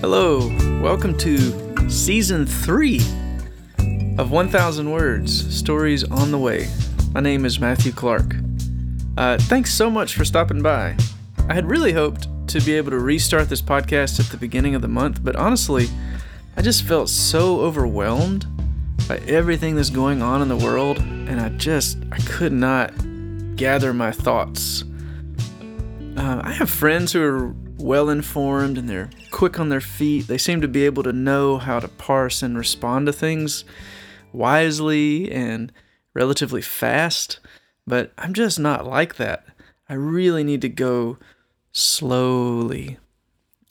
Hello, welcome to season three of 1000 Words Stories on the Way. My name is Matthew Clark. Uh, thanks so much for stopping by. I had really hoped to be able to restart this podcast at the beginning of the month, but honestly, I just felt so overwhelmed by everything that's going on in the world, and I just I could not gather my thoughts. Uh, I have friends who are well informed and they're quick on their feet. They seem to be able to know how to parse and respond to things wisely and relatively fast, but I'm just not like that. I really need to go slowly.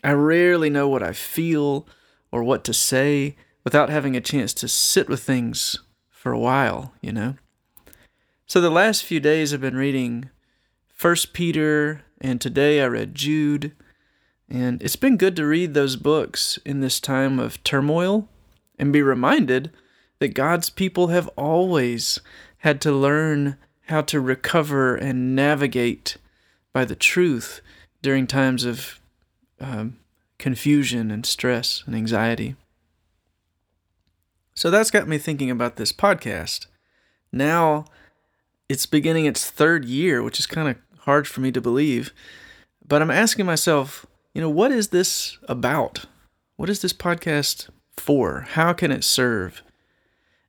I rarely know what I feel or what to say without having a chance to sit with things for a while, you know? So the last few days I've been reading First Peter and today I read Jude and it's been good to read those books in this time of turmoil and be reminded that God's people have always had to learn how to recover and navigate by the truth during times of um, confusion and stress and anxiety. So that's got me thinking about this podcast. Now it's beginning its third year, which is kind of hard for me to believe. But I'm asking myself, you know, what is this about? What is this podcast for? How can it serve?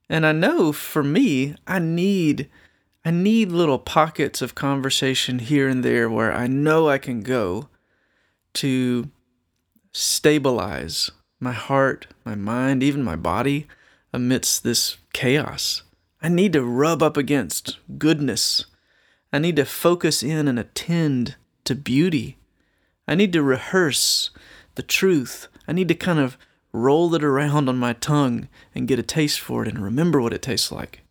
And I know for me, I need I need little pockets of conversation here and there where I know I can go to stabilize my heart, my mind, even my body amidst this chaos. I need to rub up against goodness. I need to focus in and attend to beauty. I need to rehearse the truth. I need to kind of roll it around on my tongue and get a taste for it and remember what it tastes like.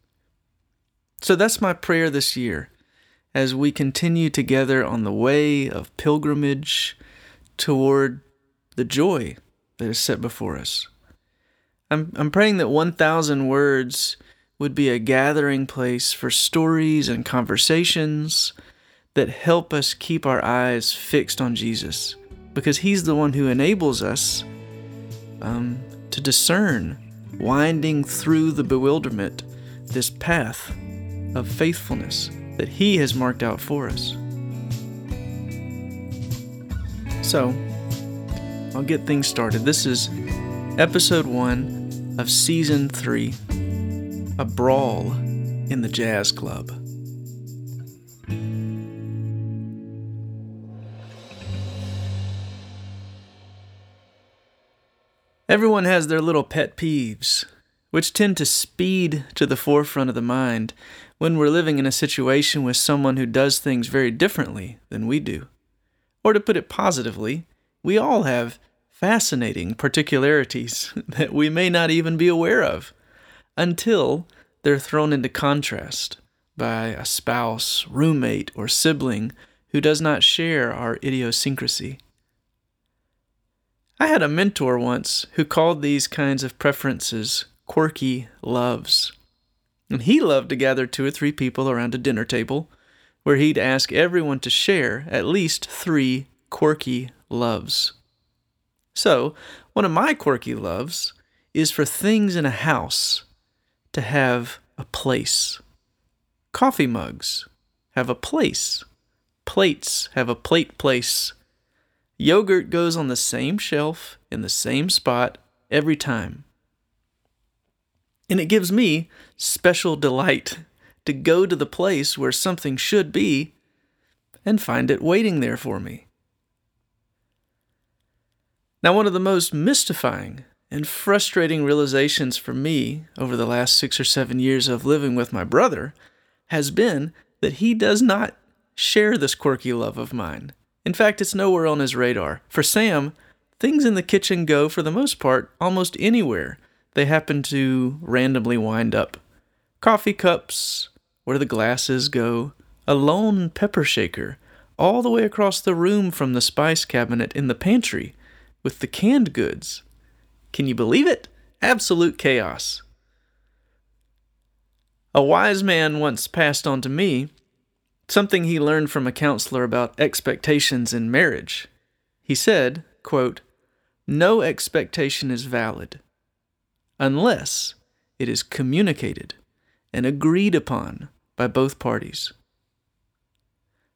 So that's my prayer this year as we continue together on the way of pilgrimage toward the joy that is set before us. I'm, I'm praying that 1,000 words would be a gathering place for stories and conversations that help us keep our eyes fixed on Jesus because He's the one who enables us um, to discern, winding through the bewilderment, this path of faithfulness that He has marked out for us. So, I'll get things started. This is episode one of season three A Brawl in the Jazz Club. Everyone has their little pet peeves, which tend to speed to the forefront of the mind when we're living in a situation with someone who does things very differently than we do. Or to put it positively, we all have fascinating particularities that we may not even be aware of until they're thrown into contrast by a spouse, roommate, or sibling who does not share our idiosyncrasy. I had a mentor once who called these kinds of preferences quirky loves. And he loved to gather two or three people around a dinner table where he'd ask everyone to share at least three quirky loves. So, one of my quirky loves is for things in a house to have a place. Coffee mugs have a place. Plates have a plate place. Yogurt goes on the same shelf in the same spot every time. And it gives me special delight to go to the place where something should be and find it waiting there for me. Now, one of the most mystifying and frustrating realizations for me over the last six or seven years of living with my brother has been that he does not share this quirky love of mine. In fact, it's nowhere on his radar. For Sam, things in the kitchen go, for the most part, almost anywhere they happen to randomly wind up. Coffee cups, where the glasses go, a lone pepper shaker, all the way across the room from the spice cabinet in the pantry, with the canned goods. Can you believe it? Absolute chaos. A wise man once passed on to me something he learned from a counselor about expectations in marriage. He said, quote, No expectation is valid unless it is communicated and agreed upon by both parties.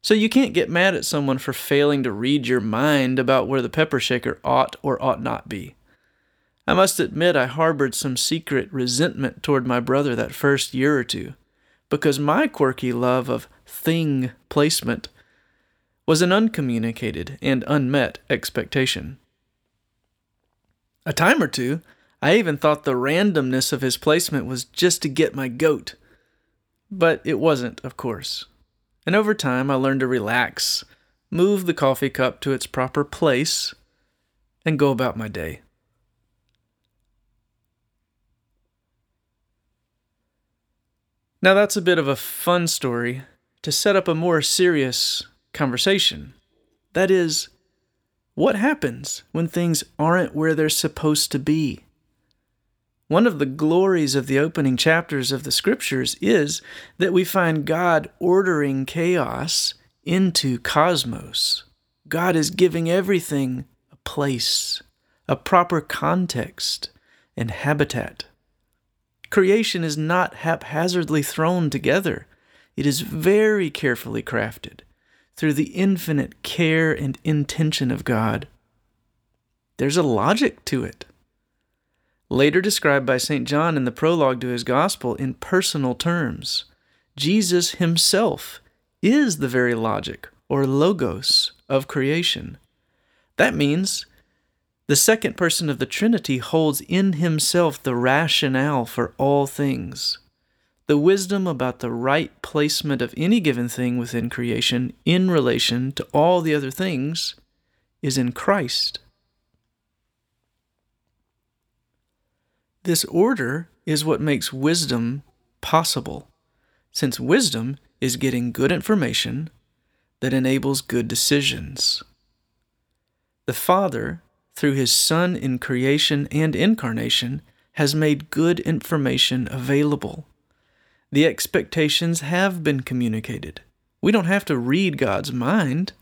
So you can't get mad at someone for failing to read your mind about where the pepper shaker ought or ought not be. I must admit I harbored some secret resentment toward my brother that first year or two, because my quirky love of thing placement was an uncommunicated and unmet expectation. A time or two, I even thought the randomness of his placement was just to get my goat. But it wasn't, of course. And over time, I learned to relax, move the coffee cup to its proper place, and go about my day. Now, that's a bit of a fun story to set up a more serious conversation. That is, what happens when things aren't where they're supposed to be? One of the glories of the opening chapters of the scriptures is that we find God ordering chaos into cosmos. God is giving everything a place, a proper context, and habitat. Creation is not haphazardly thrown together, it is very carefully crafted through the infinite care and intention of God. There's a logic to it later described by St. John in the prologue to his gospel in personal terms. Jesus himself is the very logic, or logos, of creation. That means the second person of the Trinity holds in himself the rationale for all things. The wisdom about the right placement of any given thing within creation in relation to all the other things is in Christ. This order is what makes wisdom possible, since wisdom is getting good information that enables good decisions. The Father, through His Son in creation and incarnation, has made good information available. The expectations have been communicated. We don't have to read God's mind.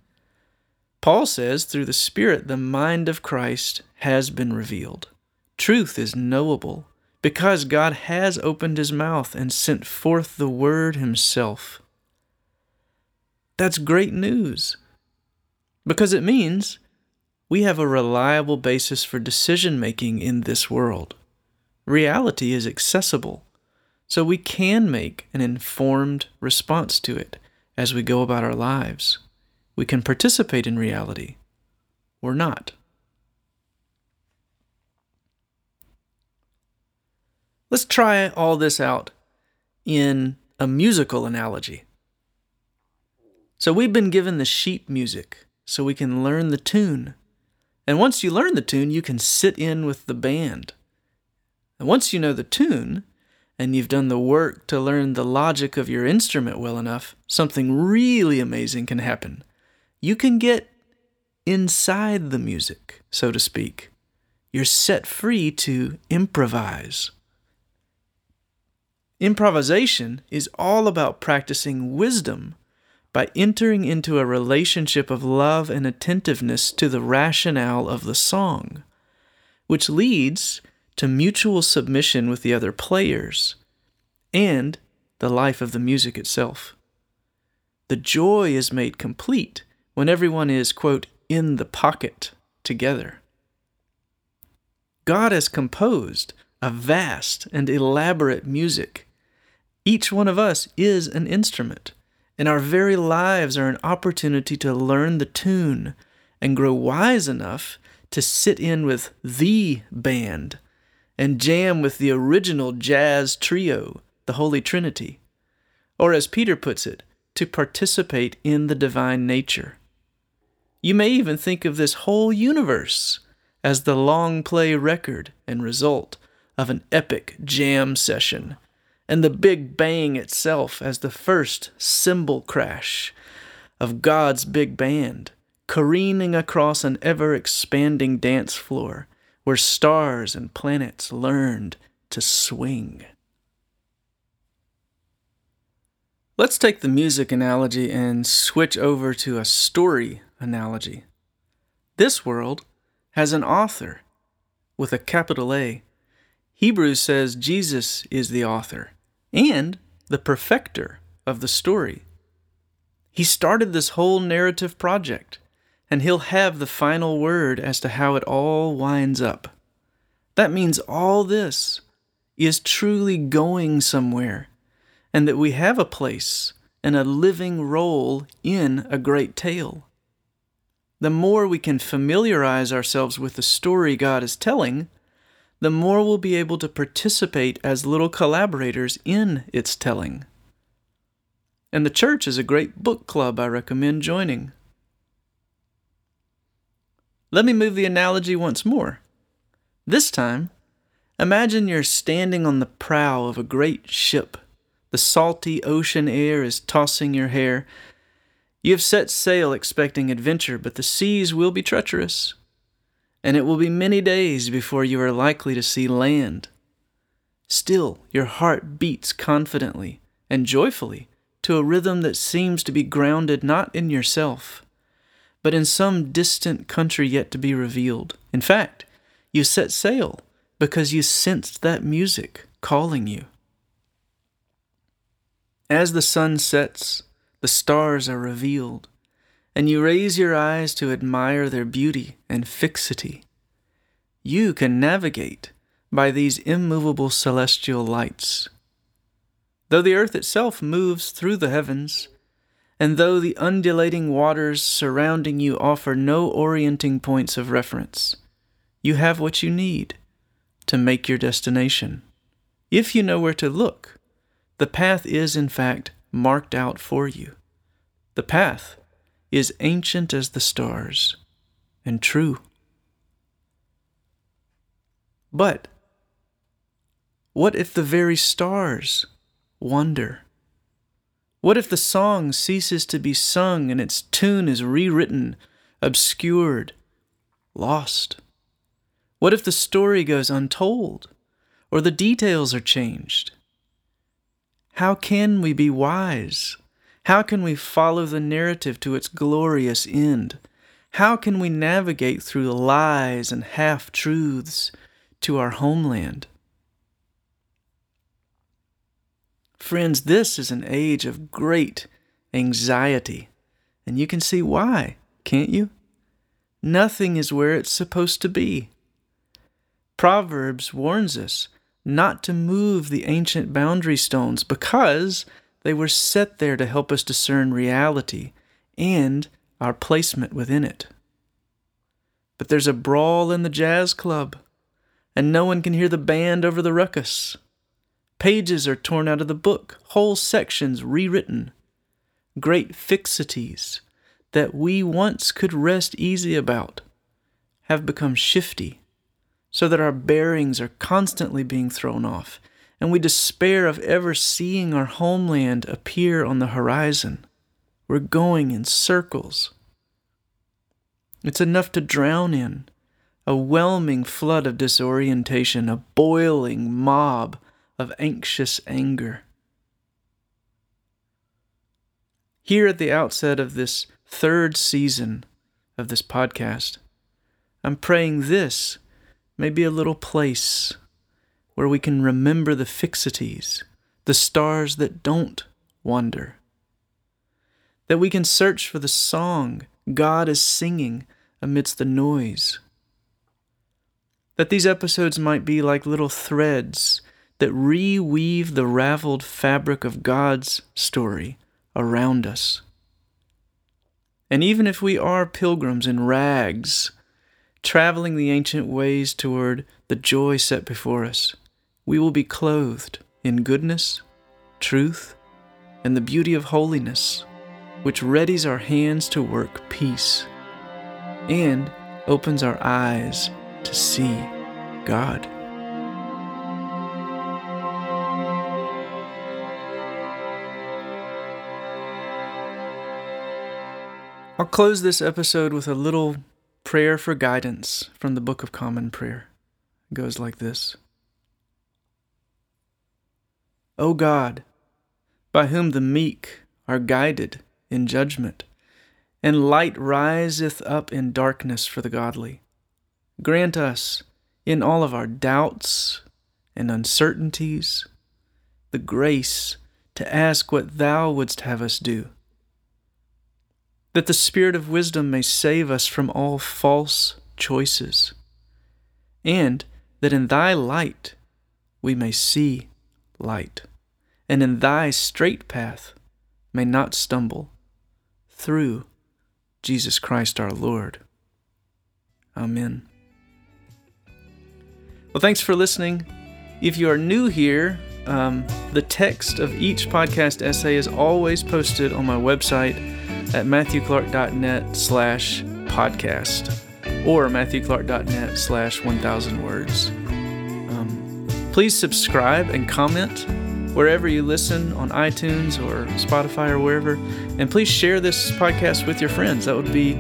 Paul says, through the Spirit, the mind of Christ has been revealed. Truth is knowable because God has opened his mouth and sent forth the Word himself. That's great news because it means we have a reliable basis for decision making in this world. Reality is accessible, so we can make an informed response to it as we go about our lives. We can participate in reality or not. Let's try all this out in a musical analogy. So, we've been given the sheet music so we can learn the tune. And once you learn the tune, you can sit in with the band. And once you know the tune, and you've done the work to learn the logic of your instrument well enough, something really amazing can happen. You can get inside the music, so to speak. You're set free to improvise. Improvisation is all about practicing wisdom by entering into a relationship of love and attentiveness to the rationale of the song, which leads to mutual submission with the other players and the life of the music itself. The joy is made complete when everyone is, quote, in the pocket together. God has composed a vast and elaborate music each one of us is an instrument, and our very lives are an opportunity to learn the tune and grow wise enough to sit in with the band and jam with the original jazz trio, the Holy Trinity. Or, as Peter puts it, to participate in the divine nature. You may even think of this whole universe as the long play record and result of an epic jam session and the Big Bang itself as the first cymbal crash of God's big band, careening across an ever expanding dance floor where stars and planets learned to swing. Let's take the music analogy and switch over to a story analogy. This world has an author with a capital A. Hebrews says Jesus is the author and the perfecter of the story. He started this whole narrative project, and he'll have the final word as to how it all winds up. That means all this is truly going somewhere, and that we have a place and a living role in a great tale. The more we can familiarize ourselves with the story God is telling, the more we'll be able to participate as little collaborators in its telling. And the church is a great book club I recommend joining. Let me move the analogy once more. This time, imagine you're standing on the prow of a great ship. The salty ocean air is tossing your hair. You have set sail expecting adventure, but the seas will be treacherous, and it will be many days before you are likely to see land. Still, your heart beats confidently and joyfully to a rhythm that seems to be grounded not in yourself, but in some distant country yet to be revealed. In fact, you set sail because you sensed that music calling you. As the sun sets, the stars are revealed, and you raise your eyes to admire their beauty and fixity. You can navigate by these immovable celestial lights though the earth itself moves through the heavens, and though the undulating waters surrounding you offer no orienting points of reference, you have what you need to make your destination. If you know where to look, the path is, in fact, marked out for you. The path is ancient as the stars and true. But what if the very stars wonder? What if the song ceases to be sung and its tune is rewritten, obscured, lost? What if the story goes untold or the details are changed? How can we be wise? How can we follow the narrative to its glorious end? How can we navigate through lies and half truths to our homeland? Friends, this is an age of great anxiety, and you can see why, can't you? Nothing is where it's supposed to be. Proverbs warns us not to move the ancient boundary stones because they were set there to help us discern reality and our placement within it. But there's a brawl in the jazz club, and no one can hear the band over the ruckus. Pages are torn out of the book, whole sections rewritten. Great fixities that we once could rest easy about have become shifty, so that our bearings are constantly being thrown off, and we despair of ever seeing our homeland appear on the horizon. We're going in circles. It's enough to drown in a whelming flood of disorientation, a boiling mob of anxious anger. Here at the outset of this third season of this podcast, I'm praying this may be a little place where we can remember the fixities, the stars that don't wander. That we can search for the song God is singing amidst the noise. That these episodes might be like little threads that reweave the raveled fabric of God's story around us. And even if we are pilgrims in rags, traveling the ancient ways toward the joy set before us, we will be clothed in goodness, truth, and the beauty of holiness, which readies our hands to work peace and opens our eyes to see God. I'll close this episode with a little prayer for guidance from the Book of Common Prayer. It goes like this O God, by whom the meek are guided in judgment, and light riseth up in darkness for the godly. Grant us, in all of our doubts and uncertainties, the grace to ask what Thou wouldst have us do, that the Spirit of wisdom may save us from all false choices, and that in Thy light we may see light, and in Thy straight path may not stumble, through Jesus Christ our Lord. Amen. Well, thanks for listening. If you are new here, um, the text of each podcast essay is always posted on my website at matthewclark.net slash podcast or matthewclark.net slash 1000 words. Um, please subscribe and comment wherever you listen on iTunes or Spotify or wherever. And please share this podcast with your friends. That would be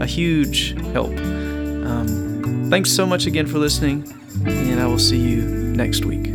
a huge help. Um, thanks so much again for listening, and I will see you next week.